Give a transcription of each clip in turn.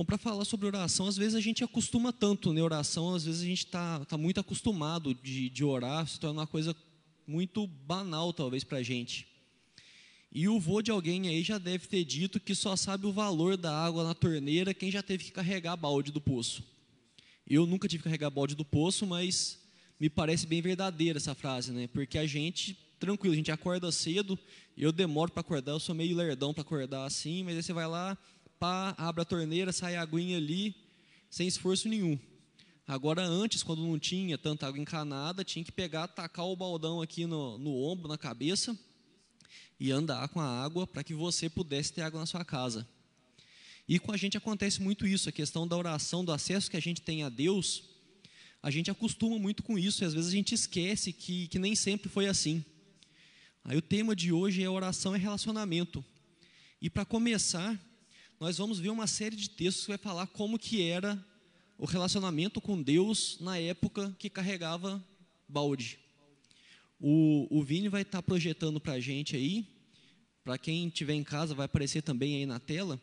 Bom, para falar sobre oração, às vezes a gente acostuma tanto na oração, às vezes a gente está tá muito acostumado de, de orar, se torna uma coisa muito banal, talvez, para a gente. E o vô de alguém aí já deve ter dito que só sabe o valor da água na torneira quem já teve que carregar balde do poço. Eu nunca tive que carregar balde do poço, mas me parece bem verdadeira essa frase, né? Porque a gente, tranquilo, a gente acorda cedo, eu demoro para acordar, eu sou meio lerdão para acordar assim, mas aí você vai lá, pá, abre a torneira, sai a aguinha ali, sem esforço nenhum. Agora, antes, quando não tinha tanta água encanada, tinha que pegar, tacar o baldão aqui no, no ombro, na cabeça, e andar com a água para que você pudesse ter água na sua casa. E com a gente acontece muito isso, a questão da oração, do acesso que a gente tem a Deus, a gente acostuma muito com isso, e às vezes a gente esquece que, que nem sempre foi assim. Aí o tema de hoje é oração e relacionamento. E para começar, nós vamos ver uma série de textos que vai falar como que era o relacionamento com Deus na época que carregava balde. O, o Vini vai estar tá projetando para a gente aí, para quem estiver em casa vai aparecer também aí na tela.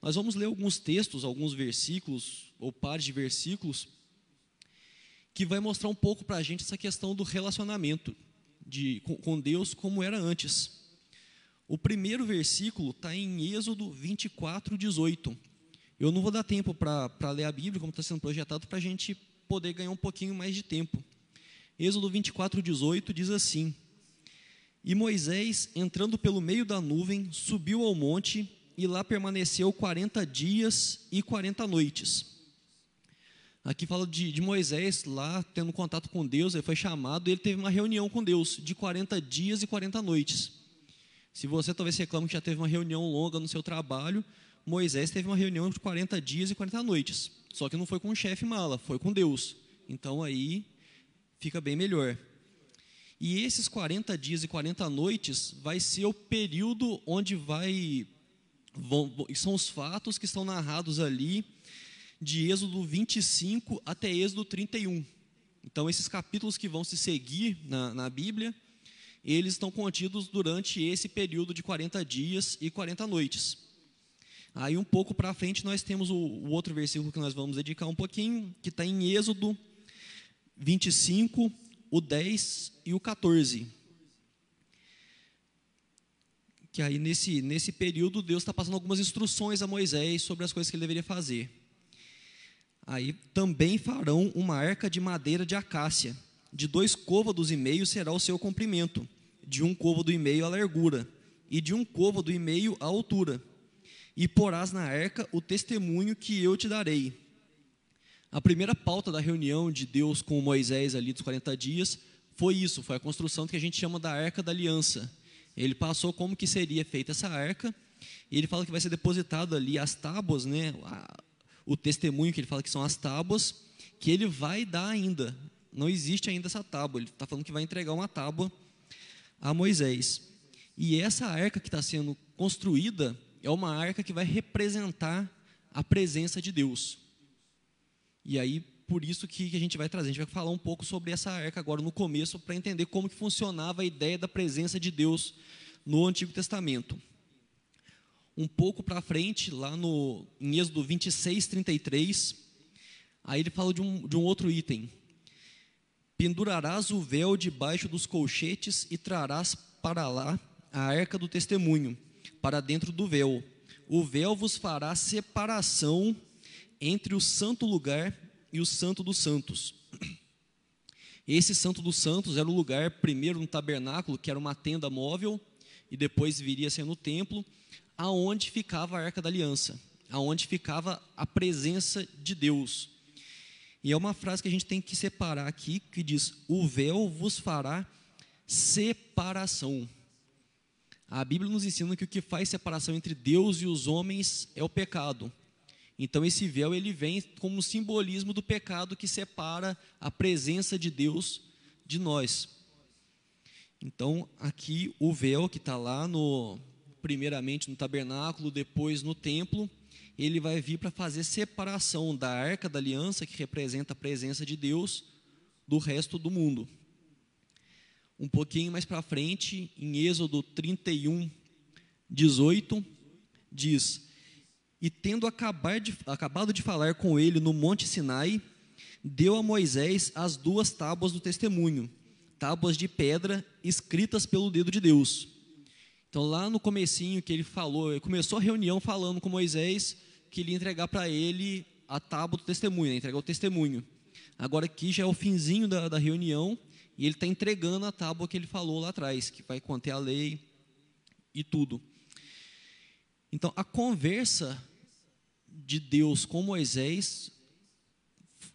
Nós vamos ler alguns textos, alguns versículos, ou pares de versículos, que vai mostrar um pouco para a gente essa questão do relacionamento de, com, com Deus como era antes. O primeiro versículo está em Êxodo 24, 18. Eu não vou dar tempo para ler a Bíblia, como está sendo projetado, para a gente poder ganhar um pouquinho mais de tempo. Êxodo 24, 18 diz assim: E Moisés, entrando pelo meio da nuvem, subiu ao monte e lá permaneceu 40 dias e 40 noites. Aqui fala de, de, Moisés lá tendo contato com Deus, ele foi chamado ele teve uma reunião com Deus de 40 dias e 40 noites. Se você talvez reclame que já teve uma reunião longa no seu trabalho, Moisés teve uma reunião de 40 dias e 40 noites. Só que não foi com o chefe mala, foi com Deus. Então aí fica bem melhor. E esses 40 dias e 40 noites vai ser o período onde vai vão, são os fatos que estão narrados ali de Êxodo 25 até Êxodo 31. Então esses capítulos que vão se seguir na, na Bíblia eles estão contidos durante esse período de 40 dias e 40 noites. Aí um pouco para frente nós temos o, o, outro versículo que nós vamos dedicar um pouquinho, que está em Êxodo 25, o 10 e o 14. Que aí nesse, nesse período Deus está passando algumas instruções a Moisés sobre as coisas que ele deveria fazer. Aí também farão uma arca de madeira de acácia, de dois côvados e meio será o seu comprimento, de um côvado e meio a largura, e de um côvado e meio a altura. E porás na arca o testemunho que eu te darei. A primeira pauta da reunião de Deus com Moisés ali dos 40 dias foi isso, foi a construção que a gente chama da arca da aliança. Ele passou como que seria feita essa arca, e ele fala que vai ser depositado ali as tábuas, né, o testemunho que ele fala que são as tábuas, que ele vai dar ainda. Não existe ainda essa tábua, ele está falando que vai entregar uma tábua a Moisés. E essa arca que está sendo construída é uma arca que vai representar a presença de Deus. E aí, por isso que a gente vai trazer, a gente vai falar um pouco sobre essa arca agora no começo, para entender como que funcionava a ideia da presença de Deus no Antigo Testamento. Um pouco para frente, lá no, em Êxodo 26, 33, aí ele fala de um, de um outro item, Pendurarás o véu debaixo dos colchetes e trarás para lá a arca do testemunho, para dentro do véu. O véu vos fará separação entre o santo lugar e o santo dos santos. Esse santo dos santos era o lugar, primeiro no tabernáculo, que era uma tenda móvel, e depois viria sendo o templo, aonde ficava a arca da aliança, aonde ficava a presença de Deus. E é uma frase que a gente tem que separar aqui, que diz: O véu vos fará separação. A Bíblia nos ensina que o que faz separação entre Deus e os homens é o pecado. Então esse véu ele vem como simbolismo do pecado que separa a presença de Deus de nós. Então aqui o véu que está lá no primeiramente no tabernáculo, depois no templo, ele vai vir para fazer separação da arca da aliança, que representa a presença de Deus, do resto do mundo. Um pouquinho mais para frente, em Êxodo 31, 18, diz: E tendo de, acabado de falar com ele no Monte Sinai, deu a Moisés as duas tábuas do testemunho, tábuas de pedra escritas pelo dedo de Deus. Então lá no comecinho que ele falou, ele começou a reunião falando com Moisés que ia entregar para ele a tábua do testemunho, né, entregar o testemunho. Agora aqui já é o finzinho da, da reunião e ele está entregando a tábua que ele falou lá atrás, que vai conter a lei e tudo. Então a conversa de Deus com Moisés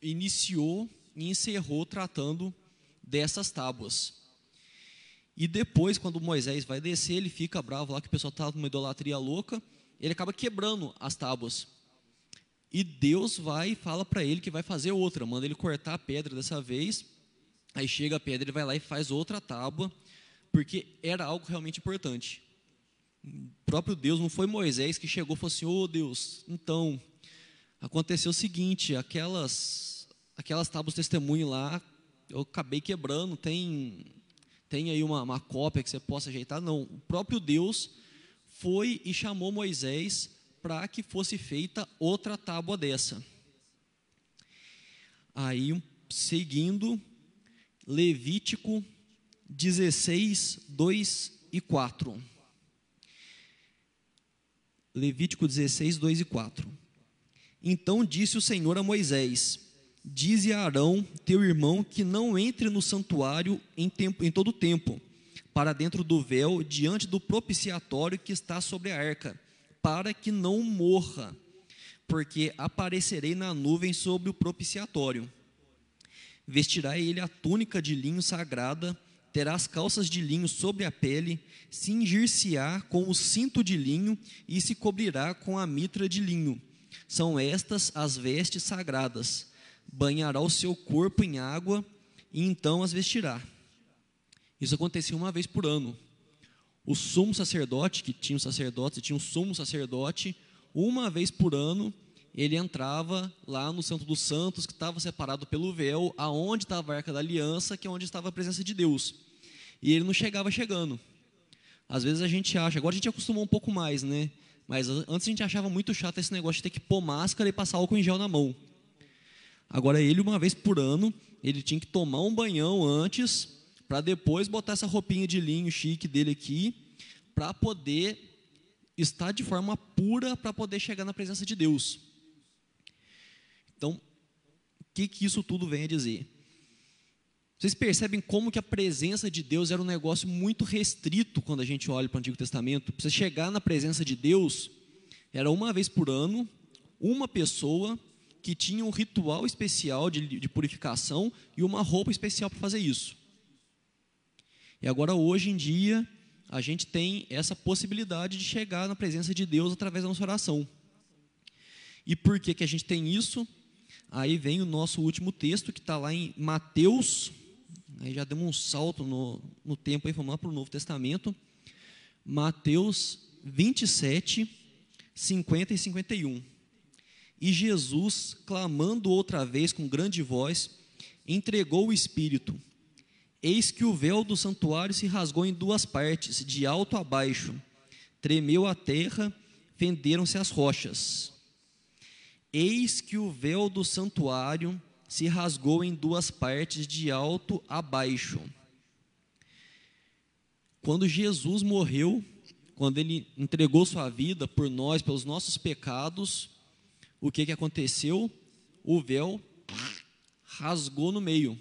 iniciou e encerrou tratando dessas tábuas. E depois, quando Moisés vai descer, ele fica bravo lá que o pessoal está numa idolatria louca, ele acaba quebrando as tábuas. E Deus vai e fala para ele que vai fazer outra, manda ele cortar a pedra dessa vez. Aí chega a pedra, ele vai lá e faz outra tábua, porque era algo realmente importante. O próprio Deus, não foi Moisés que chegou e falou assim: Ô oh, Deus, então, aconteceu o seguinte, aquelas, aquelas tábuas testemunho lá, eu acabei quebrando, tem, tem aí uma, uma cópia que você possa ajeitar. Não, o próprio Deus foi e chamou Moisés para que fosse feita outra tábua dessa. Aí, seguindo, Levítico 16, 2 e 4. Levítico 16, 2 e 4. Então disse o Senhor a Moisés: Dize a Arão, teu irmão, que não entre no santuário em, tempo, em todo tempo, para dentro do véu, diante do propiciatório que está sobre a arca, para que não morra, porque aparecerei na nuvem sobre o propiciatório. Vestirá ele a túnica de linho sagrada, terá as calças de linho sobre a pele, cingir-se-á com o cinto de linho e se cobrirá com a mitra de linho são estas as vestes sagradas. Banhará o seu corpo em água e então as vestirá. Isso acontecia uma vez por ano. O sumo sacerdote, que tinha um sacerdote, tinha um sumo sacerdote, uma vez por ano, ele entrava lá no Santo dos Santos, que estava separado pelo véu, aonde estava a Arca da Aliança, que é onde estava a presença de Deus. E ele não chegava chegando. Às vezes a gente acha, agora a gente acostumou um pouco mais, né? Mas antes a gente achava muito chato esse negócio de ter que pôr máscara e passar álcool em gel na mão. Agora ele, uma vez por ano, ele tinha que tomar um banhão antes, para depois botar essa roupinha de linho chique dele aqui, para poder estar de forma pura, para poder chegar na presença de Deus. Então, o que, que isso tudo vem a dizer? Vocês percebem como que a presença de Deus era um negócio muito restrito quando a gente olha para o Antigo Testamento? Para você chegar na presença de Deus, era uma vez por ano, uma pessoa que tinha um ritual especial de, de purificação e uma roupa especial para fazer isso. E agora, hoje em dia, a gente tem essa possibilidade de chegar na presença de Deus através da nossa oração. E por que, que a gente tem isso? Aí vem o nosso último texto, que está lá em Mateus Aí já demos um salto no, no tempo e vamos lá para o Novo Testamento. Mateus 27, 50 e 51. E Jesus, clamando outra vez com grande voz, entregou o Espírito. Eis que o véu do santuário se rasgou em duas partes, de alto a baixo. Tremeu a terra, fenderam-se as rochas. Eis que o véu do santuário se rasgou em duas partes, de alto a baixo. Quando Jesus morreu, quando ele entregou sua vida por nós, pelos nossos pecados, o que, que aconteceu? O véu rasgou no meio.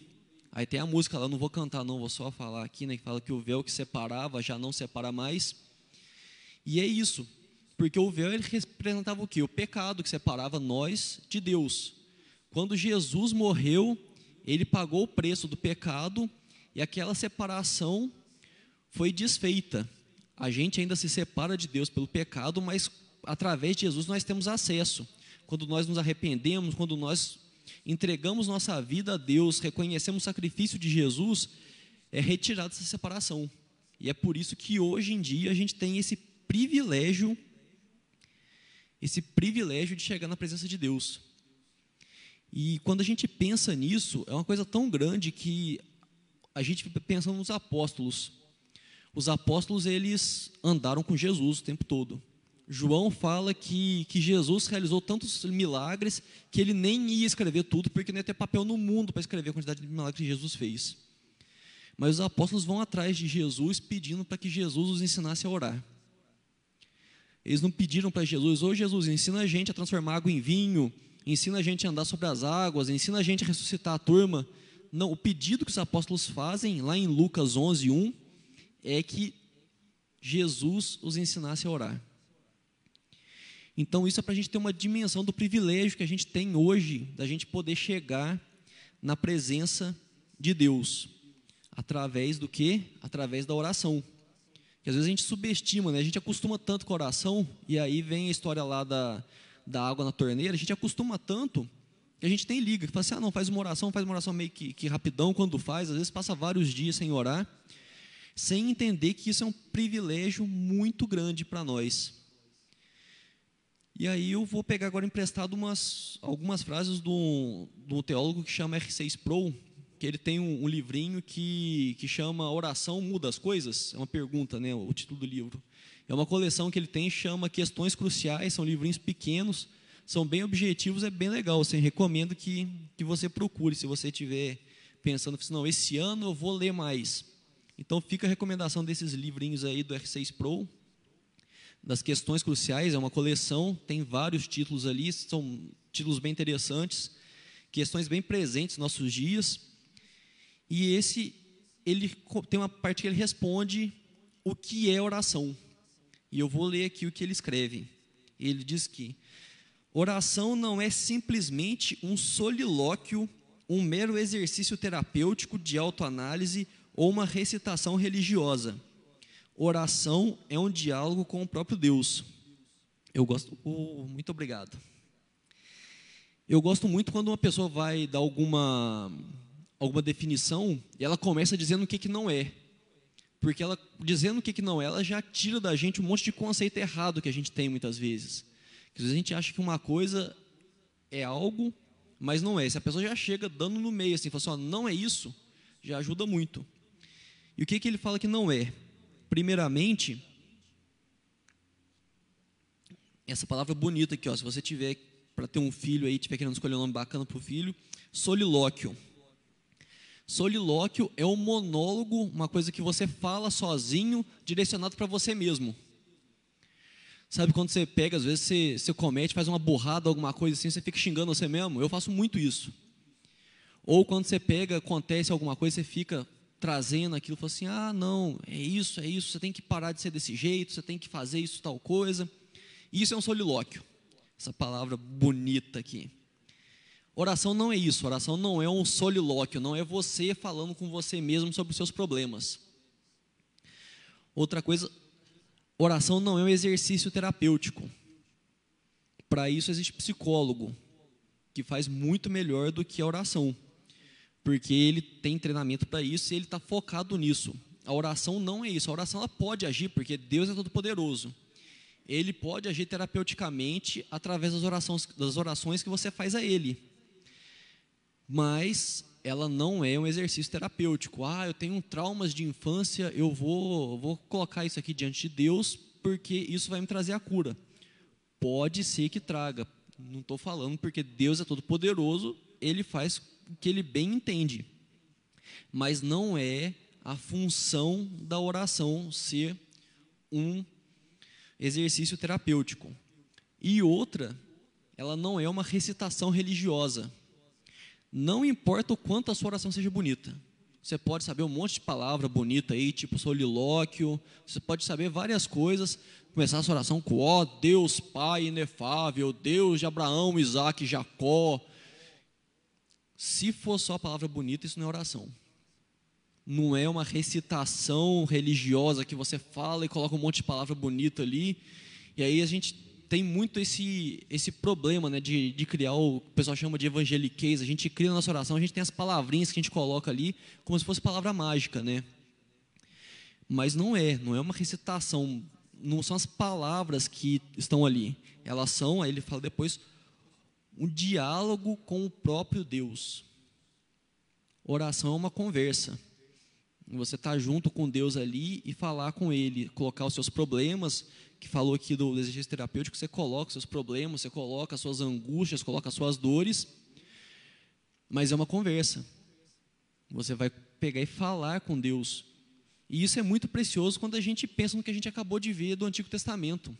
Aí tem a música lá, não vou cantar não, vou só falar aqui, né, que fala que o véu que separava já não separa mais. E é isso, porque o véu ele representava o quê? O pecado que separava nós de Deus. Quando Jesus morreu, ele pagou o preço do pecado e aquela separação foi desfeita. A gente ainda se separa de Deus pelo pecado, mas através de Jesus nós temos acesso. Quando nós nos arrependemos, quando nós entregamos nossa vida a Deus, reconhecemos o sacrifício de Jesus, é retirada essa separação. E é por isso que hoje em dia a gente tem esse privilégio, esse privilégio de chegar na presença de Deus. E quando a gente pensa nisso, é uma coisa tão grande que a gente pensa nos apóstolos. Os apóstolos, eles andaram com Jesus o tempo todo. João fala que, que Jesus realizou tantos milagres que ele nem ia escrever tudo, porque não ia ter papel no mundo para escrever a quantidade de milagres que Jesus fez. Mas os apóstolos vão atrás de Jesus pedindo para que Jesus os ensinasse a orar. Eles não pediram para Jesus, ô Jesus, ensina a gente a transformar água em vinho, ensina a gente a andar sobre as águas, ensina a gente a ressuscitar a turma. Não, o pedido que os apóstolos fazem lá em Lucas 11, 1, é que Jesus os ensinasse a orar. Então, isso é para a gente ter uma dimensão do privilégio que a gente tem hoje, da gente poder chegar na presença de Deus. Através do que? Através da oração. Que às vezes a gente subestima, né? a gente acostuma tanto com a oração, e aí vem a história lá da, da água na torneira, a gente acostuma tanto que a gente tem liga, que fala assim, ah, não, faz uma oração, faz uma oração meio que, que rapidão quando faz, às vezes passa vários dias sem orar, sem entender que isso é um privilégio muito grande para nós. E aí eu vou pegar agora emprestado umas, algumas frases do, do teólogo que chama R6 Pro, que ele tem um, um, livrinho que, que chama Oração Muda as Coisas? É uma pergunta, né, o título do livro. É uma coleção que ele tem, chama Questões Cruciais, são livrinhos pequenos, são bem objetivos, é bem legal. Assim, recomendo que, que você procure, se você estiver pensando, assim, não, esse ano eu vou ler mais. Então fica a recomendação desses livrinhos aí do R6 Pro, das questões cruciais, é uma coleção, tem vários títulos ali, são títulos bem interessantes, questões bem presentes nos nossos dias. E esse, ele tem uma parte que ele responde o que é oração. E eu vou ler aqui o que ele escreve. Ele diz que oração não é simplesmente um solilóquio, um mero exercício terapêutico de autoanálise ou uma recitação religiosa oração é um diálogo com o próprio Deus. Eu gosto. Oh, muito obrigado. Eu gosto muito quando uma pessoa vai dar alguma, alguma definição e ela começa dizendo o que, que não é. Porque ela, dizendo o que, que não é, ela já tira da gente um monte de conceito errado que a gente tem muitas vezes. Às vezes a gente acha que uma coisa é algo, mas não é. Se a pessoa já chega dando no meio, assim, fala assim, ó, não é isso, já ajuda muito. E o que, que ele fala que não é? Primeiramente, essa palavra bonita aqui, ó, se você tiver para ter um filho aí, tiver querendo escolher um nome bacana para o filho, solilóquio. Solilóquio é um monólogo, uma coisa que você fala sozinho, direcionado para você mesmo. Sabe quando você pega, às vezes você, você comete, faz uma burrada, alguma coisa assim, você fica xingando você mesmo? Eu faço muito isso. Ou quando você pega, acontece alguma coisa, você fica trazendo aquilo, falou assim: ah, não, é isso, é isso, você tem que parar de ser desse jeito, você tem que fazer isso, tal coisa. Isso é um solilóquio, essa palavra bonita aqui. Oração não é isso, oração não é um solilóquio, não é você falando com você mesmo sobre os seus problemas. Outra coisa, oração não é um exercício terapêutico. Para isso existe psicólogo, que faz muito melhor do que a oração porque ele tem treinamento para isso e ele está focado nisso. A oração não é isso. A oração ela pode agir, porque Deus é todo poderoso. Ele pode agir terapeuticamente através das orações, das orações que você faz a Ele. Mas ela não é um exercício terapêutico. Ah, eu tenho traumas de infância, eu vou, vou colocar isso aqui diante de Deus, porque isso vai me trazer a cura. Pode ser que traga. Não estou falando porque Deus é todo poderoso, Ele faz que ele bem entende. Mas não é a função da oração ser um exercício terapêutico. E outra, ela não é uma recitação religiosa. Não importa o quanto a sua oração seja bonita. Você pode saber um monte de palavra bonita aí, tipo solilóquio. Você pode saber várias coisas. Começar a sua oração com ó Deus Pai inefável, Deus de Abraão, Isaac, Jacó, se for só palavra bonita, isso não é oração. Não é uma recitação religiosa que você fala e coloca um monte de palavra bonita ali. E aí a gente tem muito esse, esse problema né, de, de criar o, o pessoal chama de evangeliquez. A gente cria na nossa oração, a gente tem as palavrinhas que a gente coloca ali como se fosse palavra mágica, né? Mas não é, não é uma recitação, não são as palavras que estão ali. Elas são, aí ele fala depois, um diálogo com o próprio Deus. Oração é uma conversa. Você está junto com Deus ali e falar com Ele, colocar os seus problemas, que falou aqui do exercício terapêutico, você coloca seus problemas, você coloca suas angústias, coloca suas dores, mas é uma conversa. Você vai pegar e falar com Deus. E isso é muito precioso quando a gente pensa no que a gente acabou de ver do Antigo Testamento.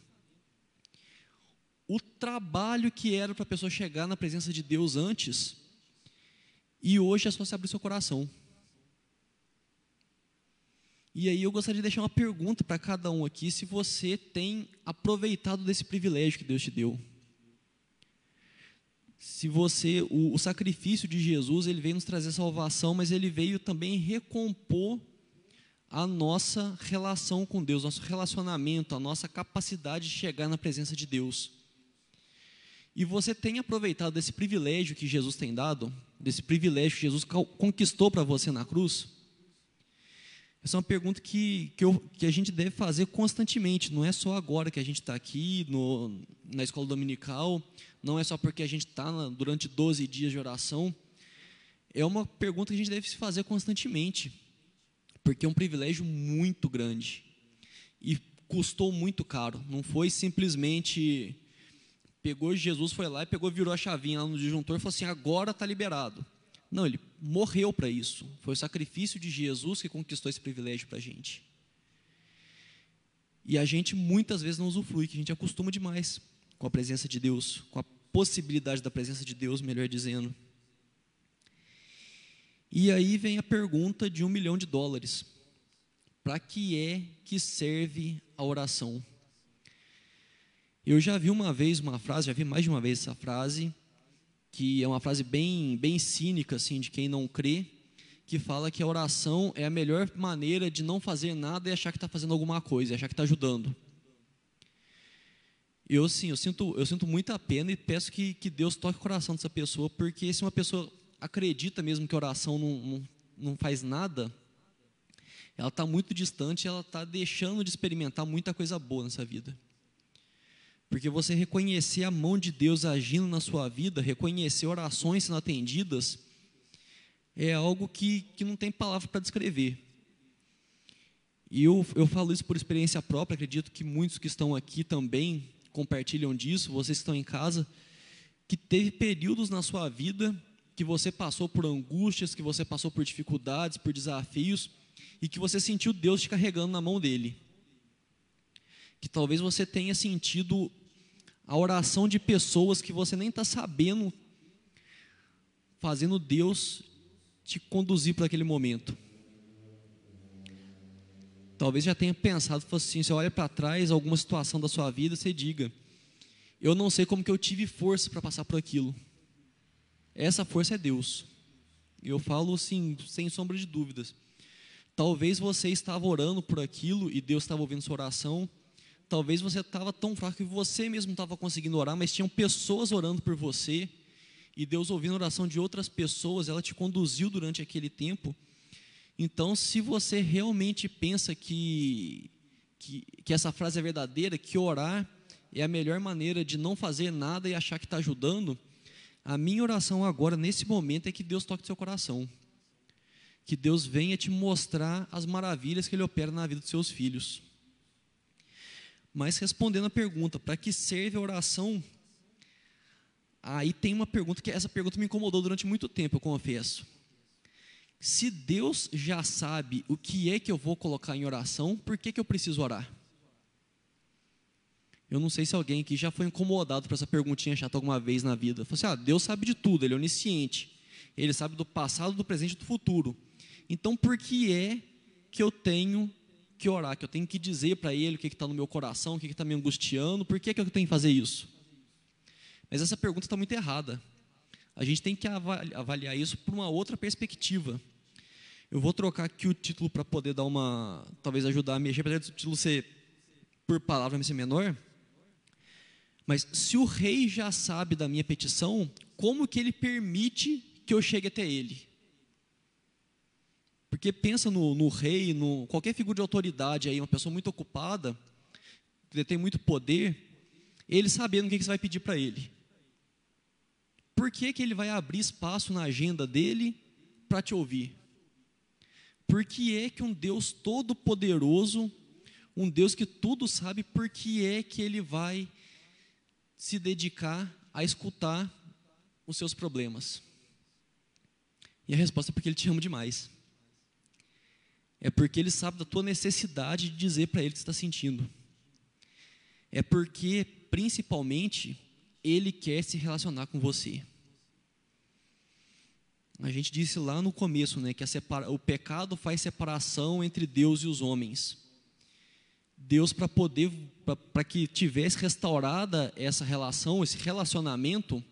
O trabalho que era para a pessoa chegar na presença de Deus antes, e hoje é só se abrir seu coração. E aí eu gostaria de deixar uma pergunta para cada um aqui, se você tem aproveitado desse privilégio que Deus te deu. Se você, o, o sacrifício de Jesus, ele veio nos trazer salvação, mas ele veio também recompor a nossa relação com Deus, nosso relacionamento, a nossa capacidade de chegar na presença de Deus. E você tem aproveitado desse privilégio que Jesus tem dado, desse privilégio que Jesus conquistou para você na cruz? Essa é uma pergunta que, que, eu, que, a gente deve fazer constantemente, não é só agora que a gente está aqui no, na escola dominical, não é só porque a gente está durante 12 dias de oração, é uma pergunta que a gente deve se fazer constantemente, porque é um privilégio muito grande e custou muito caro, não foi simplesmente pegou Jesus, foi lá e pegou, virou a chavinha lá no disjuntor e falou assim: agora está liberado. Não, ele morreu para isso. Foi o sacrifício de Jesus que conquistou esse privilégio para a gente. E a gente muitas vezes não usufrui, que a gente acostuma demais com a presença de Deus, com a possibilidade da presença de Deus, melhor dizendo. E aí vem a pergunta de um milhão de dólares: para que é que serve a oração? Eu já vi uma vez uma frase, já vi mais de uma vez essa frase, que é uma frase bem, bem cínica, assim, de quem não crê, que fala que a oração é a melhor maneira de não fazer nada e achar que está fazendo alguma coisa, achar que está ajudando. Eu, sim, eu sinto, eu sinto muita pena e peço que, que Deus toque o coração dessa pessoa, porque se uma pessoa acredita mesmo que a oração não, não, não faz nada, ela está muito distante, ela está deixando de experimentar muita coisa boa nessa vida. Porque você reconhecer a mão de Deus agindo na sua vida, reconhecer orações sendo atendidas, é algo que, que não tem palavra para descrever. E eu, eu falo isso por experiência própria, acredito que muitos que estão aqui também compartilham disso, vocês que estão em casa, que teve períodos na sua vida que você passou por angústias, que você passou por dificuldades, por desafios, e que você sentiu Deus te carregando na mão dele. Que talvez você tenha sentido a oração de pessoas que você nem está sabendo, fazendo Deus te conduzir para aquele momento. Talvez já tenha pensado, assim, você olha para trás, alguma situação da sua vida, você diga, eu não sei como que eu tive força para passar por aquilo. Essa força é Deus. Eu falo assim, sem sombra de dúvidas. Talvez você estava orando por aquilo e Deus estava ouvindo sua oração, Talvez você estava tão fraco que você mesmo estava conseguindo orar, mas tinham pessoas orando por você, e Deus ouvindo a oração de outras pessoas, ela te conduziu durante aquele tempo. Então, se você realmente pensa que, que, que essa frase é verdadeira, que orar é a melhor maneira de não fazer nada e achar que está ajudando, a minha oração agora, nesse momento, é que Deus toque seu coração. Que Deus venha te mostrar as maravilhas que Ele opera na vida dos seus filhos. Mas respondendo a pergunta, para que serve a oração? Aí tem uma pergunta que essa pergunta me incomodou durante muito tempo, eu confesso. Se Deus já sabe o que é que eu vou colocar em oração, por que, que eu preciso orar? Eu não sei se alguém aqui já foi incomodado por essa perguntinha chata alguma vez na vida. Falou assim: ah, Deus sabe de tudo, Ele é onisciente. Ele sabe do passado, do presente e do futuro. Então, por que é que eu tenho que orar, que eu tenho que dizer para Ele o que está no meu coração, o que está me angustiando, por que, que eu tenho que fazer isso? Mas essa pergunta está muito errada. A gente tem que avaliar isso por uma outra perspectiva. Eu vou trocar aqui o título para poder dar uma. talvez ajudar a mexer, apesar do título ser por palavra ser menor. Mas se o rei já sabe da minha petição, como que ele permite que eu chegue até ele? Porque pensa no, no rei, no qualquer figura de autoridade aí, uma pessoa muito ocupada, que tem muito poder, ele sabendo o que, que você vai pedir para ele. Por que, que ele vai abrir espaço na agenda dele para te ouvir? Por que é que um Deus todo-poderoso, um Deus que tudo sabe, por que é que ele vai se dedicar a escutar os seus problemas? E a resposta é porque ele te ama demais. É porque ele sabe da tua necessidade de dizer para ele o que está sentindo. É porque, principalmente, ele quer se relacionar com você. A gente disse lá no começo, né, que separa, o pecado faz separação entre Deus e os homens. Deus para poder, para que tivesse restaurada essa relação, esse relacionamento,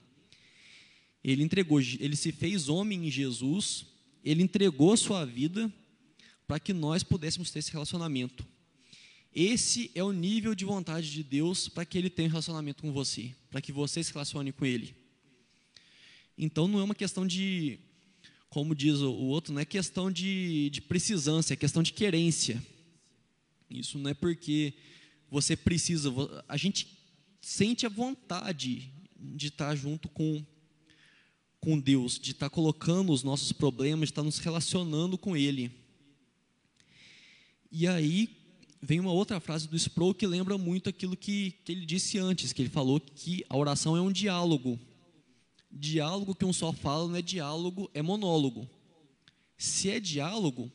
ele entregou, ele se fez homem em Jesus, ele entregou a sua vida para que nós pudéssemos ter esse relacionamento. Esse é o nível de vontade de Deus para que ele tenha um relacionamento com você, para que você se relacione com ele. Então não é uma questão de, como diz o outro, não é questão de, de precisância, é questão de querência. Isso não é porque você precisa, a gente sente a vontade de estar junto com, com Deus, de estar colocando os nossos problemas, de estar nos relacionando com Ele. E aí vem uma outra frase do Sproul que lembra muito aquilo que, que ele disse antes, que ele falou que a oração é um diálogo. Diálogo que um só fala não é diálogo, é monólogo. Se é diálogo,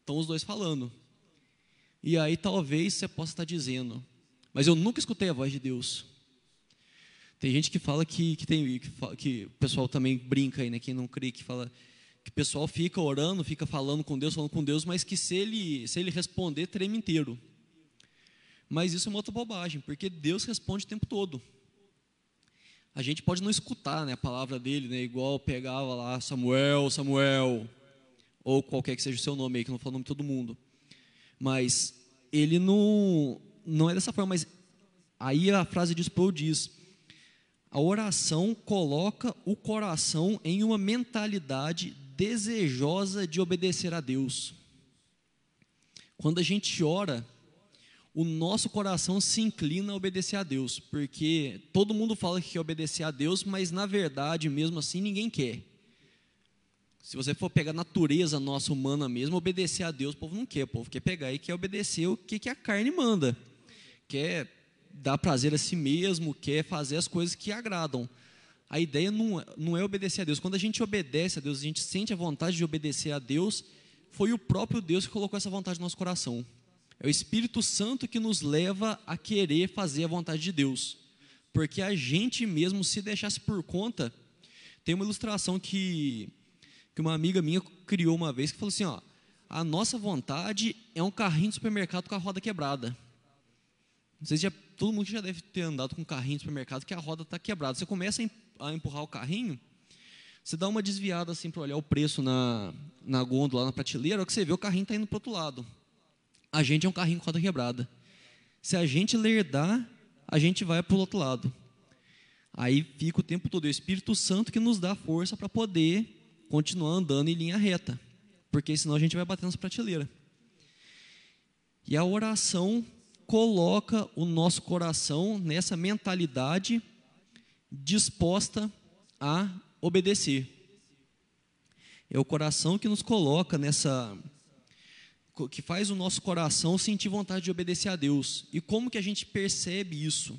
estão os dois falando. E aí talvez você possa estar dizendo, mas eu nunca escutei a voz de Deus. Tem gente que fala que, que tem que, que o pessoal também brinca aí, né? Quem não crê que fala que o pessoal fica orando, fica falando com Deus, falando com Deus, mas que se ele se ele responder treme inteiro. Mas isso é uma outra bobagem, porque Deus responde o tempo todo. A gente pode não escutar né, a palavra dele, né, igual pegava lá Samuel, Samuel, ou qualquer que seja o seu nome aí, que não falo o nome de todo mundo. Mas ele não, não é dessa forma, mas aí a frase de Sproul diz: a oração coloca o coração em uma mentalidade desejosa de obedecer a Deus. Quando a gente ora, o nosso coração se inclina a obedecer a Deus, porque todo mundo fala que quer obedecer a Deus, mas na verdade, mesmo assim, ninguém quer. Se você for pegar a natureza nossa humana mesmo, obedecer a Deus, o povo não quer, o povo quer pegar e quer obedecer o que, que a carne manda. Quer dar prazer a si mesmo, quer fazer as coisas que agradam. A ideia não, não é obedecer a Deus. Quando a gente obedece a Deus, a gente sente a vontade de obedecer a Deus, foi o próprio Deus que colocou essa vontade no nosso coração. É o Espírito Santo que nos leva a querer fazer a vontade de Deus. Porque a gente mesmo, se deixasse por conta, tem uma ilustração que que uma amiga minha criou uma vez que falou assim, ó, a nossa vontade é um carrinho de supermercado com a roda quebrada. Não sei se já, todo mundo já deve ter andado com um carrinho de supermercado que a roda está quebrada. Você começa a empurrar o carrinho, você dá uma desviada assim para olhar o preço na, na gôndola, na prateleira, o que você vê, o carrinho está indo para outro lado. A gente é um carrinho com roda quebrada. Se a gente lerdar, a gente vai para o outro lado. Aí fica o tempo todo é o Espírito Santo que nos dá força para poder continuar andando em linha reta, porque senão a gente vai bater nas prateleiras. E a oração coloca o nosso coração nessa mentalidade disposta a obedecer. É o coração que nos coloca nessa que faz o nosso coração sentir vontade de obedecer a Deus. E como que a gente percebe isso?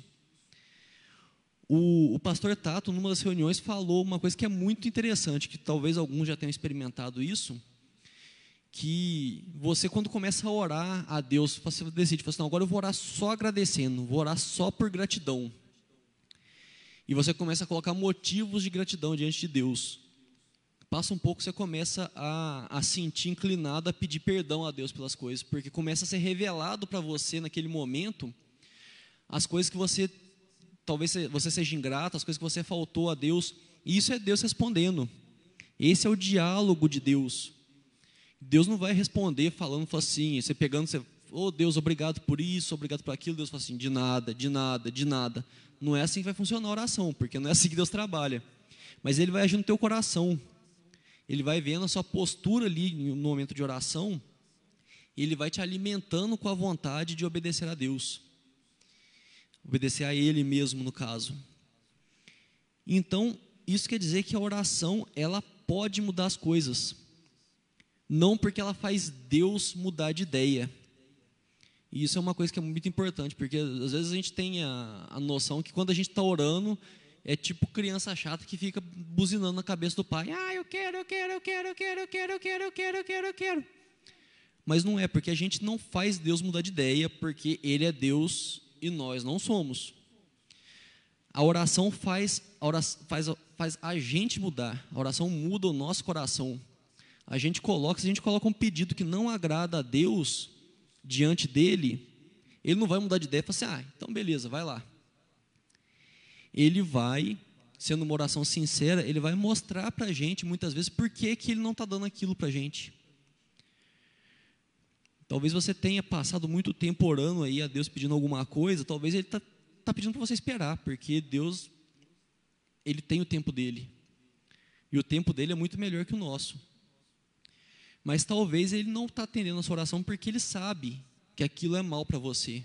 O, o, pastor Tato, numa das reuniões, falou uma coisa que é muito interessante, que talvez alguns já tenham experimentado isso, que você quando começa a orar a Deus, você decide, assim, agora eu vou orar só agradecendo, vou orar só por gratidão. E você começa a colocar motivos de gratidão diante de Deus. Passa um pouco, você começa a, a sentir inclinado a pedir perdão a Deus pelas coisas, porque começa a ser revelado para você naquele momento as coisas que você talvez você seja ingrato, as coisas que você faltou a Deus, e isso é Deus respondendo. Esse é o diálogo de Deus. Deus não vai responder falando assim, você pegando, você, oh Deus, obrigado por isso, obrigado por aquilo. Deus fala assim, de nada, de nada, de nada. Não é assim que vai funcionar a oração, porque não é assim que Deus trabalha. Mas Ele vai agir no teu coração. Ele vai vendo a sua postura ali no momento de oração. Ele vai te alimentando com a vontade de obedecer a Deus obedecer a Ele mesmo, no caso. Então, isso quer dizer que a oração, ela pode mudar as coisas. Não porque ela faz Deus mudar de ideia. E isso é uma coisa que é muito importante, porque às vezes a gente tem a, a noção que quando a gente está orando, é tipo criança chata que fica buzinando na cabeça do pai. Ah, eu quero, eu quero, eu quero, eu quero, eu quero, eu quero, eu quero, eu quero, eu quero. Mas não é, porque a gente não faz Deus mudar de ideia, porque Ele é Deus e nós não somos. A oração faz a, oração, faz, faz a gente mudar. A oração muda o nosso coração. A gente coloca, se a gente coloca um pedido que não agrada a Deus diante dele, ele não vai mudar de ideia e falar assim, ah, então beleza, vai lá. Ele vai, sendo uma oração sincera, ele vai mostrar para a gente, muitas vezes, por que, que ele não está dando aquilo para a gente. Talvez você tenha passado muito tempo orando aí a Deus pedindo alguma coisa, talvez ele está tá pedindo para você esperar, porque Deus, ele tem o tempo dele. E o tempo dele é muito melhor que o nosso. Mas talvez ele não está atendendo a sua oração porque ele sabe que aquilo é mal para você.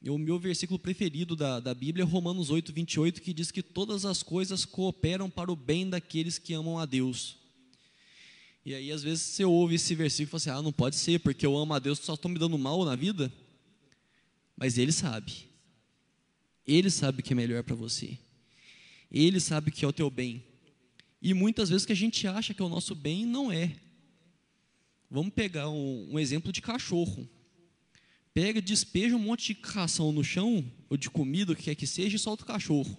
E o meu versículo preferido da, da Bíblia é Romanos 8, 28, que diz que todas as coisas cooperam para o bem daqueles que amam a Deus. E aí, às vezes, você ouve esse versículo e fala assim: ah, não pode ser, porque eu amo a Deus, só estou me dando mal na vida. Mas Ele sabe. Ele sabe o que é melhor para você. Ele sabe o que é o teu bem. E muitas vezes que a gente acha que é o nosso bem, não é. Vamos pegar um, um exemplo de cachorro. Pega, despeja um monte de ração no chão, ou de comida, o que quer que seja, e solta o cachorro.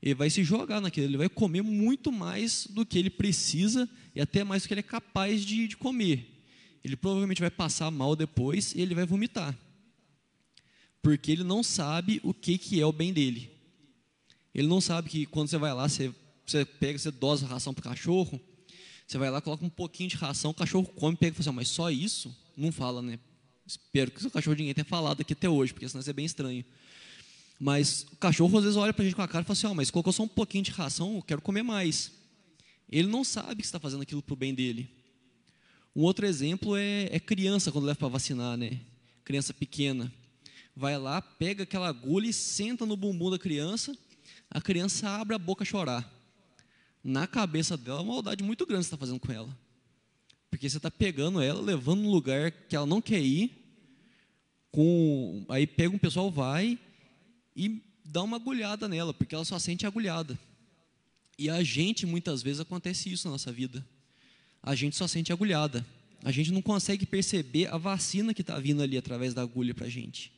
Ele vai se jogar naquilo, ele vai comer muito mais do que ele precisa e até mais do que ele é capaz de, de comer. Ele provavelmente vai passar mal depois e ele vai vomitar. Porque ele não sabe o que, que é o bem dele. Ele não sabe que quando você vai lá, você, você pega, você dosa ração para o cachorro, você vai lá, coloca um pouquinho de ração, o cachorro come, pega e fala assim, mas só isso? Não fala, né? Espero que o cachorro de ninguém tenha falado aqui até hoje, porque senão isso é bem estranho. Mas o cachorro às vezes olha para a gente com a cara e fala assim, oh, mas colocou só um pouquinho de ração, eu quero comer mais. Ele não sabe que está fazendo aquilo para o bem dele. Um outro exemplo é, é criança quando leva para vacinar, né? Criança pequena. Vai lá, pega aquela agulha e senta no bumbum da criança, a criança abre a boca a chorar na cabeça dela, uma maldade muito grande você está fazendo com ela. Porque você está pegando ela, levando no lugar que ela não quer ir, com, aí pega um pessoal, vai e dá uma agulhada nela, porque ela só sente agulhada. E a gente, muitas vezes, acontece isso na nossa vida. A gente só sente agulhada. A gente não consegue perceber a vacina que está vindo ali através da agulha para a gente.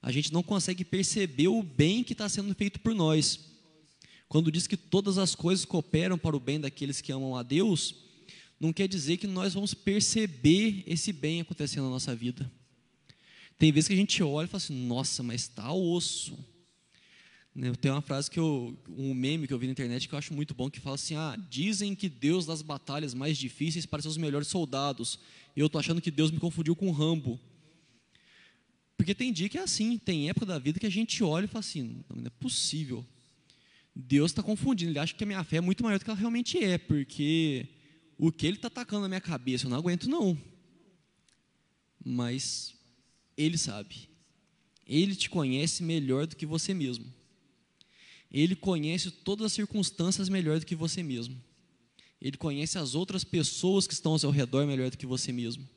A gente não consegue perceber o bem que está sendo feito por nós. Quando diz que todas as coisas cooperam para o bem daqueles que amam a Deus, não quer dizer que nós vamos perceber esse bem acontecendo na nossa vida. Tem vezes que a gente olha e fala assim, nossa, mas está osso. Né, Tem uma frase que eu, um meme que eu vi na internet que eu acho muito bom, que fala assim, ah, dizem que Deus das batalhas mais difíceis para seus melhores soldados. E eu estou achando que Deus me confundiu com Rambo. Porque tem dia que é assim, tem época da vida que a gente olha e fala assim, não é possível. Deus está confundindo, ele acha que a minha fé é muito maior do que ela realmente é, porque o que ele está atacando na minha cabeça eu não aguento, não. Mas ele sabe, ele te conhece melhor do que você mesmo, ele conhece todas as circunstâncias melhor do que você mesmo, ele conhece as outras pessoas que estão ao seu redor melhor do que você mesmo,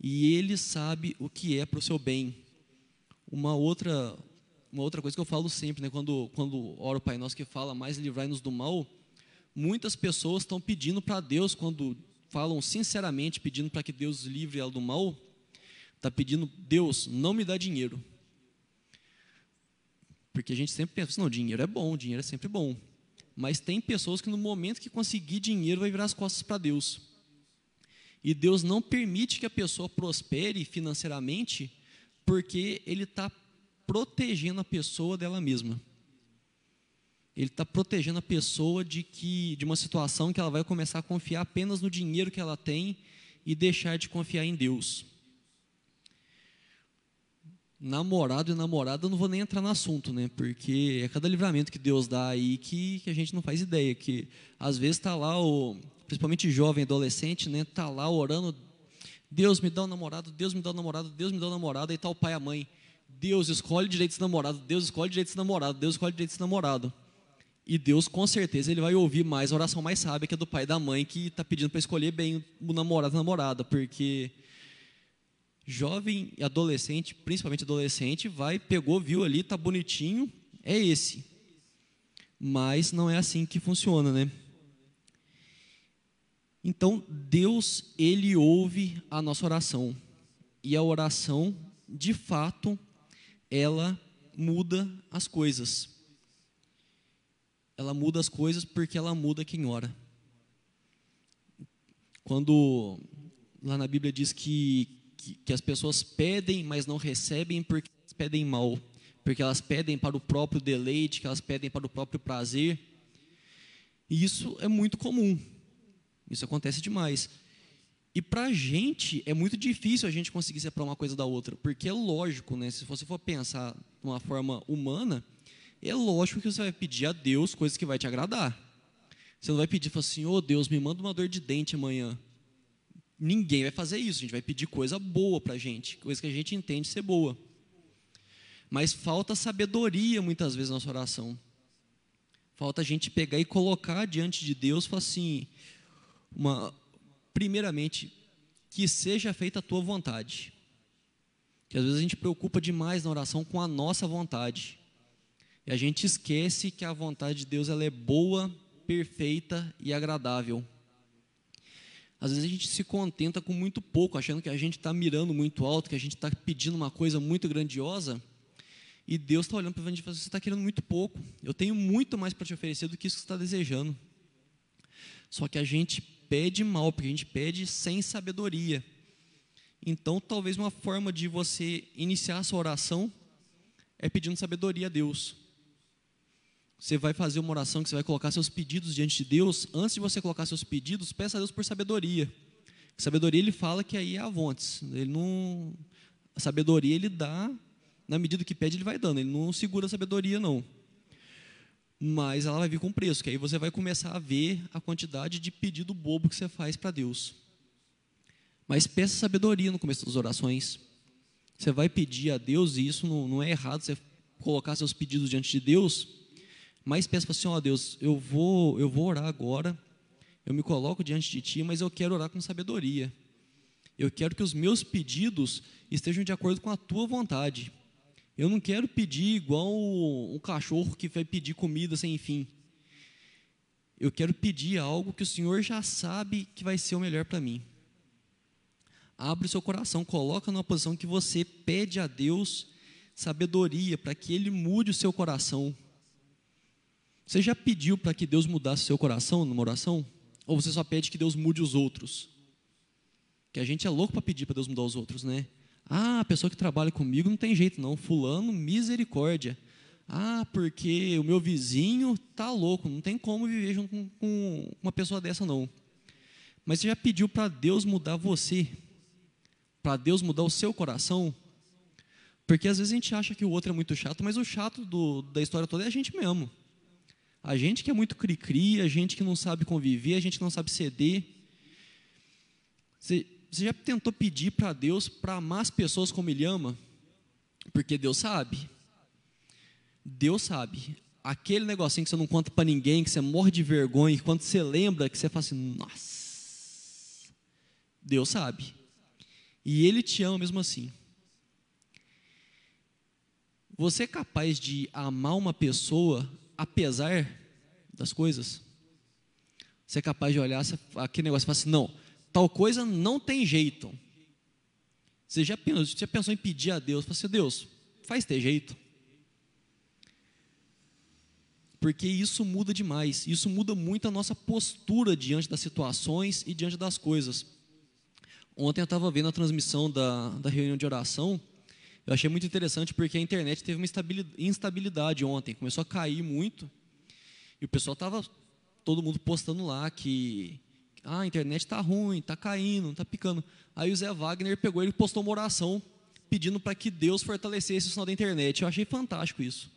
e ele sabe o que é para o seu bem. Uma outra uma outra coisa que eu falo sempre, né, quando, quando oro o Pai Nosso que fala, mais livrai-nos do mal, muitas pessoas estão pedindo para Deus, quando falam sinceramente, pedindo para que Deus livre ela do mal, está pedindo, Deus, não me dá dinheiro. Porque a gente sempre pensa, não, dinheiro é bom, dinheiro é sempre bom. Mas tem pessoas que no momento que conseguir dinheiro vai virar as costas para Deus. E Deus não permite que a pessoa prospere financeiramente, porque Ele está protegendo a pessoa dela mesma. Ele está protegendo a pessoa de que de uma situação que ela vai começar a confiar apenas no dinheiro que ela tem e deixar de confiar em Deus. Namorado e namorada, eu não vou nem entrar no assunto, né? Porque é cada livramento que Deus dá aí que, que a gente não faz ideia. Que às vezes está lá, o, principalmente jovem, adolescente, né? Está lá orando, Deus me dá um namorado, Deus me dá um namorado, Deus me dá um namorado, e está o pai e a mãe. Deus escolhe direito esse namorado, Deus escolhe direito esse namorado, Deus escolhe direito esse namorado. E Deus, com certeza, ele vai ouvir mais a oração mais sábia que é do pai e da mãe que está pedindo para escolher bem o namorado, a namorada, porque Jovem e adolescente, principalmente adolescente, vai, pegou, viu ali, tá bonitinho, é esse. Mas não é assim que funciona, né? Então, Deus, ele ouve a nossa oração. E a oração, de fato, ela muda as coisas. Ela muda as coisas porque ela muda quem ora. Quando lá na Bíblia diz que, que, que as pessoas pedem, mas não recebem porque pedem mal, porque elas pedem para o próprio deleite, que elas pedem para o próprio prazer. E isso é muito comum. Isso acontece demais. E para a gente é muito difícil a gente conseguir separar uma coisa da outra, porque é lógico, né? Se você for pensar de uma forma humana, é lógico que você vai pedir a Deus coisas que vai te agradar. Você não vai pedir, assim, ô oh, Deus, me manda uma dor de dente amanhã. Ninguém vai fazer isso, a gente vai pedir coisa boa para a gente, coisa que a gente entende ser boa. Mas falta sabedoria muitas vezes na nossa oração. Falta a gente pegar e colocar diante de Deus, falar assim, uma, primeiramente, que seja feita a tua vontade. Que às vezes a gente preocupa demais na oração com a nossa vontade. E a gente esquece que a vontade de Deus ela é boa, perfeita e agradável. Às vezes a gente se contenta com muito pouco, achando que a gente está mirando muito alto, que a gente está pedindo uma coisa muito grandiosa, e Deus está olhando para a gente e falando: você está querendo muito pouco. Eu tenho muito mais para te oferecer do que isso que você está desejando. Só que a gente pede mal, porque a gente pede sem sabedoria. Então, talvez uma forma de você iniciar a sua oração é pedindo sabedoria a Deus. Você vai fazer uma oração que você vai colocar seus pedidos diante de Deus. Antes de você colocar seus pedidos, peça a Deus por sabedoria. Sabedoria ele fala que aí é avontes. Ele não a sabedoria ele dá na medida que pede ele vai dando. Ele não segura a sabedoria não. Mas ela vai vir com preço, que aí você vai começar a ver a quantidade de pedido bobo que você faz para Deus. Mas peça sabedoria no começo das orações. Você vai pedir a Deus, e isso não, não é errado, você colocar seus pedidos diante de Deus, mas peça assim, ó oh, Deus, eu vou, eu vou orar agora, eu me coloco diante de Ti, mas eu quero orar com sabedoria. Eu quero que os meus pedidos estejam de acordo com a Tua vontade. Eu não quero pedir igual um cachorro que vai pedir comida sem fim. Eu quero pedir algo que o Senhor já sabe que vai ser o melhor para mim. Abre o seu coração, coloca numa posição que você pede a Deus sabedoria para que Ele mude o seu coração. Você já pediu para que Deus mudasse o seu coração numa oração? Ou você só pede que Deus mude os outros? Que a gente é louco para pedir para Deus mudar os outros, né? Ah, a pessoa que trabalha comigo não tem jeito não, fulano, misericórdia. Ah, porque o meu vizinho tá louco, não tem como viver junto com, com uma pessoa dessa não. Mas você já pediu para Deus mudar você? Para Deus mudar o seu coração? Porque às vezes a gente acha que o outro é muito chato, mas o chato do, da história toda é a gente mesmo. A gente que é muito cri-cri, a gente que não sabe conviver, a gente que não sabe ceder. Você, você já tentou pedir para Deus para amar as pessoas como Ele ama? Porque Deus sabe. Deus sabe. Aquele negocinho que você não conta para ninguém, que você morre de vergonha, que quando você lembra, que você fala assim, nossa. Deus sabe. E Ele te ama mesmo assim. Você é capaz de amar uma pessoa apesar das coisas? Você é capaz de olhar aquele negócio e falar assim: não, tal coisa não tem jeito. Você já pensou, já pensou em pedir a Deus? Falar assim: Deus, faz ter jeito. Porque isso muda demais, isso muda muito a nossa postura diante das situações e diante das coisas. Ontem eu estava vendo a transmissão da, da reunião de oração eu achei muito interessante porque a internet teve uma instabilidade ontem, começou a cair muito. E o pessoal estava, todo mundo postando lá que ah, a internet está ruim, está caindo, está picando. Aí o Zé Wagner pegou e postou uma oração pedindo para que Deus fortalecesse o sinal da internet. Eu achei fantástico isso.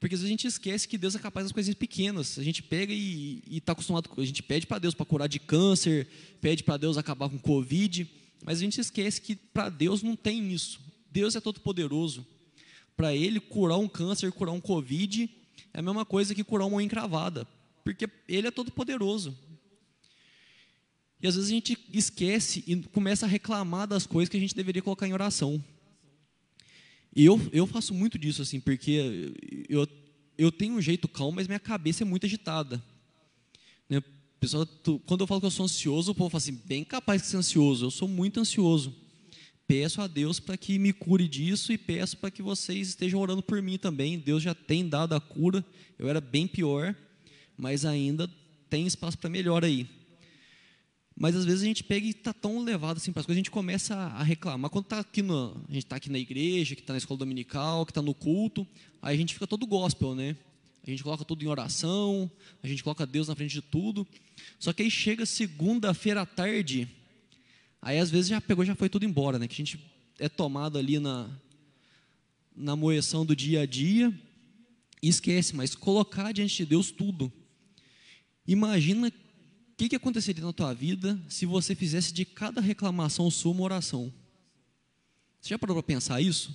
Porque às vezes a gente esquece que Deus é capaz das coisas pequenas. A gente pega e está acostumado, a gente pede para Deus para curar de câncer, pede para Deus acabar com Covid, mas a gente esquece que para Deus não tem isso. Deus é todo poderoso. Para ele curar um câncer, curar um covid, é a mesma coisa que curar uma encravada, porque ele é todo poderoso. E às vezes a gente esquece e começa a reclamar das coisas que a gente deveria colocar em oração. E eu, eu faço muito disso, assim, porque eu, eu tenho um jeito calmo, mas minha cabeça é muito agitada. Né? Pessoal, tu, quando eu falo que eu sou ansioso, o povo fala assim, bem capaz de ser ansioso. Eu sou muito ansioso. Peço a Deus para que me cure disso e peço para que vocês estejam orando por mim também. Deus já tem dado a cura. Eu era bem pior, mas ainda tem espaço para melhor aí. Mas às vezes a gente pega e está tão levado assim para as coisas, a gente começa a reclamar. Quando tá aqui no, a gente está aqui na igreja, que está na escola dominical, que está no culto, aí a gente fica todo gospel, né? A gente coloca tudo em oração, a gente coloca Deus na frente de tudo. Só que aí chega segunda-feira à tarde, aí às vezes já pegou, já foi tudo embora, né? Que a gente é tomado ali na, na moeção do dia a dia e esquece, mas colocar diante de Deus tudo. Imagina que, que aconteceria na tua vida se você fizesse de cada reclamação sua uma oração? Você já parou para pensar isso?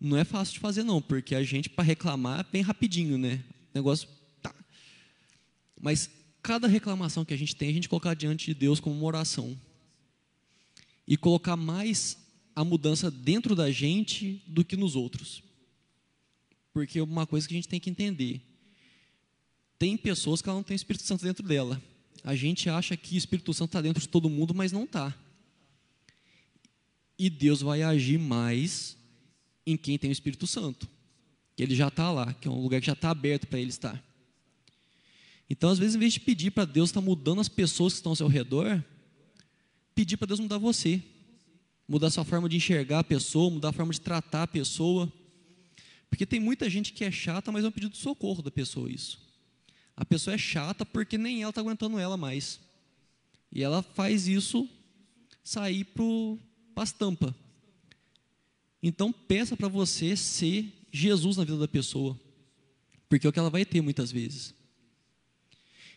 Não é fácil de fazer, não, porque a gente, para reclamar, é bem rapidinho, né? O negócio. Tá. Mas cada reclamação que a gente tem, a gente colocar diante de Deus como uma oração. E colocar mais a mudança dentro da gente do que nos outros. Porque uma coisa que a gente tem que entender tem pessoas que ela não tem Espírito Santo dentro dela. A gente acha que o Espírito Santo está dentro de todo mundo, mas não está. E Deus vai agir mais em quem tem o Espírito Santo. Que ele já está lá, que é um lugar que já está aberto para ele estar. Então, às vezes, em vez de pedir para Deus estar tá mudando as pessoas que estão ao seu redor, pedir para Deus mudar você. Mudar sua forma de enxergar a pessoa, mudar a forma de tratar a pessoa. Porque tem muita gente que é chata, mas é um pedido de socorro da pessoa isso. A pessoa é chata porque nem ela está aguentando ela mais. E ela faz isso sair para as tampas. Então peça para você ser Jesus na vida da pessoa. Porque é o que ela vai ter muitas vezes.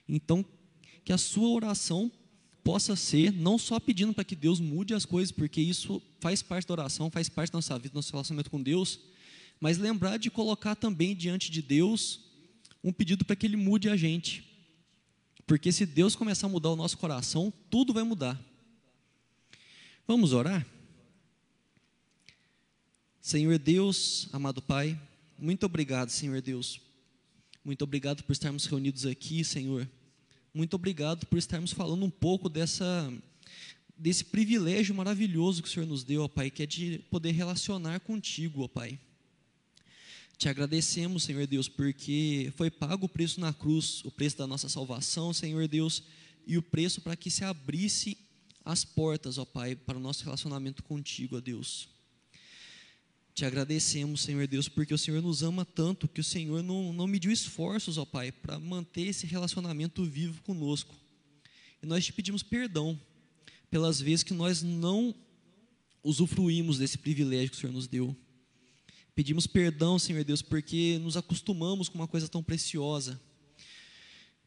Então, que a sua oração possa ser não só pedindo para que Deus mude as coisas, porque isso faz parte da oração, faz parte da nossa vida, do nosso relacionamento com Deus, mas lembrar de colocar também diante de Deus um pedido para que Ele mude a gente. Porque se Deus começar a mudar o nosso coração, tudo vai mudar. Vamos orar? Senhor Deus, amado Pai, muito obrigado, Senhor Deus. Muito obrigado por estarmos reunidos aqui, Senhor. Muito obrigado por estarmos falando um pouco dessa desse privilégio maravilhoso que o Senhor nos deu, ó Pai, que é de poder relacionar contigo, ó Pai. Te agradecemos, Senhor Deus, porque foi pago o preço na cruz, o preço da nossa salvação, Senhor Deus, e o preço para que se abrisse as portas, ó Pai, para o nosso relacionamento contigo, ó Deus. Te agradecemos, Senhor Deus, porque o Senhor nos ama tanto que o Senhor não, não mediu esforços, ó Pai, para manter esse relacionamento vivo conosco. E nós te pedimos perdão pelas vezes que nós não usufruímos desse privilégio que o Senhor nos deu. Pedimos perdão, Senhor Deus, porque nos acostumamos com uma coisa tão preciosa.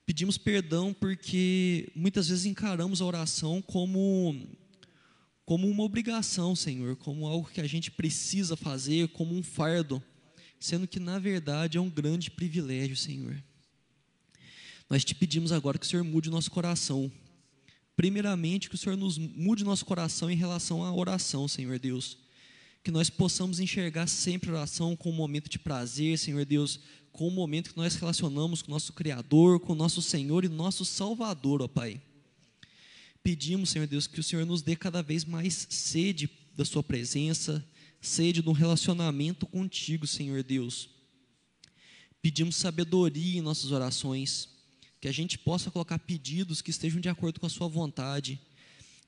Pedimos perdão porque muitas vezes encaramos a oração como como uma obrigação, Senhor, como algo que a gente precisa fazer, como um fardo, sendo que na verdade é um grande privilégio, Senhor. Nós te pedimos agora que o Senhor mude o nosso coração. Primeiramente, que o Senhor nos mude nosso coração em relação à oração, Senhor Deus que nós possamos enxergar sempre a oração como um momento de prazer, Senhor Deus, como um momento que nós relacionamos com o nosso Criador, com o nosso Senhor e nosso Salvador, ó Pai. Pedimos, Senhor Deus, que o Senhor nos dê cada vez mais sede da Sua presença, sede do relacionamento contigo, Senhor Deus. Pedimos sabedoria em nossas orações, que a gente possa colocar pedidos que estejam de acordo com a Sua vontade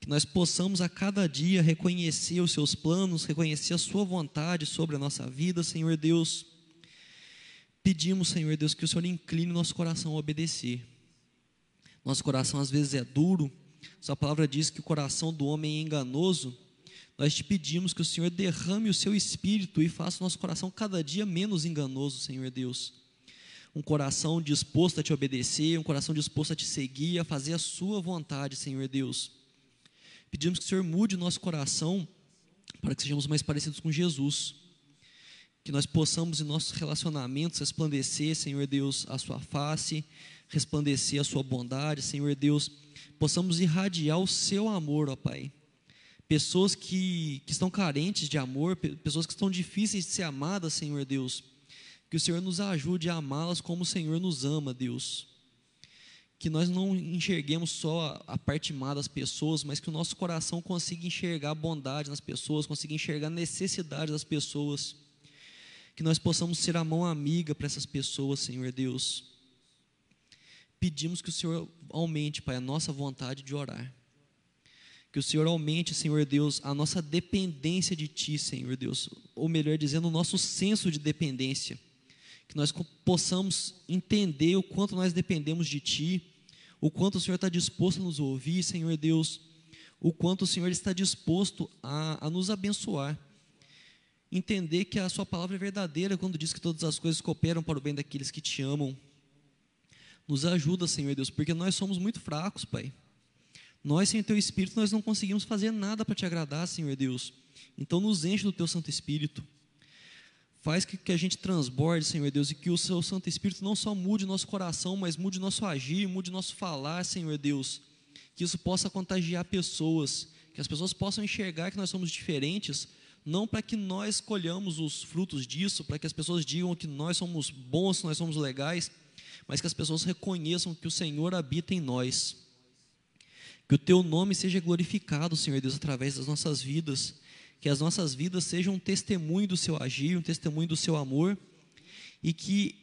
que nós possamos a cada dia reconhecer os seus planos, reconhecer a sua vontade sobre a nossa vida, Senhor Deus. Pedimos, Senhor Deus, que o Senhor incline o nosso coração a obedecer. Nosso coração às vezes é duro, sua palavra diz que o coração do homem é enganoso. Nós te pedimos que o Senhor derrame o seu espírito e faça o nosso coração cada dia menos enganoso, Senhor Deus. Um coração disposto a te obedecer, um coração disposto a te seguir, a fazer a sua vontade, Senhor Deus. Pedimos que o Senhor mude o nosso coração para que sejamos mais parecidos com Jesus. Que nós possamos em nossos relacionamentos resplandecer, Senhor Deus, a Sua face, resplandecer a sua bondade, Senhor Deus, possamos irradiar o seu amor, ó Pai. Pessoas que, que estão carentes de amor, pessoas que estão difíceis de ser amadas, Senhor Deus, que o Senhor nos ajude a amá-las como o Senhor nos ama, Deus. Que nós não enxerguemos só a parte má das pessoas, mas que o nosso coração consiga enxergar a bondade nas pessoas, consiga enxergar a necessidade das pessoas. Que nós possamos ser a mão amiga para essas pessoas, Senhor Deus pedimos que o Senhor aumente, Pai, a nossa vontade de orar. Que o Senhor aumente, Senhor Deus, a nossa dependência de Ti, Senhor Deus. Ou melhor dizendo, o nosso senso de dependência. Que nós possamos entender o quanto nós dependemos de Ti, o quanto o Senhor está disposto a nos ouvir, Senhor Deus, o quanto o Senhor está disposto a, a nos abençoar. Entender que a Sua palavra é verdadeira quando diz que todas as coisas cooperam para o bem daqueles que te amam nos ajuda, Senhor Deus, porque nós somos muito fracos, Pai. Nós, sem o Teu Espírito, nós não conseguimos fazer nada para Te agradar, Senhor Deus. Então, nos enche do Teu Santo Espírito. Faz que, que a gente transborde, Senhor Deus, e que o Seu Santo Espírito não só mude nosso coração, mas mude nosso agir, mude nosso falar, Senhor Deus. Que isso possa contagiar pessoas, que as pessoas possam enxergar que nós somos diferentes, não para que nós colhamos os frutos disso, para que as pessoas digam que nós somos bons, que nós somos legais, mas que as pessoas reconheçam que o Senhor habita em nós. Que o teu nome seja glorificado, Senhor Deus, através das nossas vidas. Que as nossas vidas sejam um testemunho do seu agir, um testemunho do seu amor. E que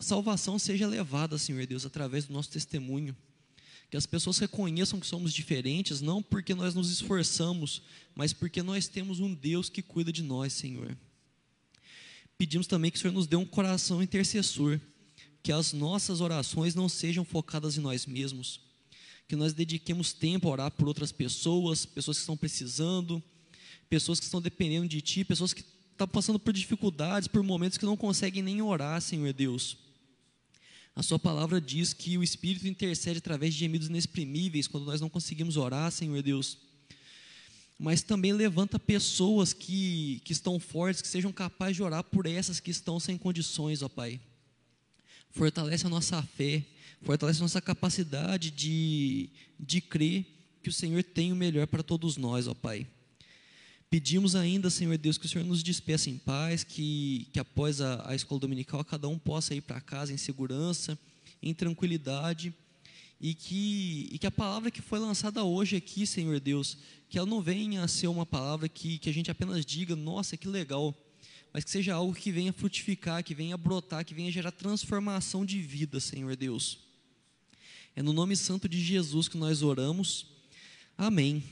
salvação seja levada, Senhor Deus, através do nosso testemunho. Que as pessoas reconheçam que somos diferentes, não porque nós nos esforçamos, mas porque nós temos um Deus que cuida de nós, Senhor. Pedimos também que o Senhor nos dê um coração intercessor que as nossas orações não sejam focadas em nós mesmos, que nós dediquemos tempo a orar por outras pessoas, pessoas que estão precisando, pessoas que estão dependendo de Ti, pessoas que estão passando por dificuldades, por momentos que não conseguem nem orar, Senhor Deus. A Sua palavra diz que o Espírito intercede através de gemidos inexprimíveis quando nós não conseguimos orar, Senhor Deus. Mas também levanta pessoas que, que estão fortes, que sejam capazes de orar por essas que estão sem condições, ó Pai fortalece a nossa fé, fortalece a nossa capacidade de, de crer que o Senhor tem o melhor para todos nós, ó Pai. Pedimos ainda, Senhor Deus, que o Senhor nos despeça em paz, que, que após a, a escola dominical cada um possa ir para casa em segurança, em tranquilidade, e que, e que a palavra que foi lançada hoje aqui, Senhor Deus, que ela não venha a ser uma palavra que, que a gente apenas diga, nossa, que legal, mas que seja algo que venha frutificar, que venha brotar, que venha gerar transformação de vida, Senhor Deus. É no nome santo de Jesus que nós oramos. Amém.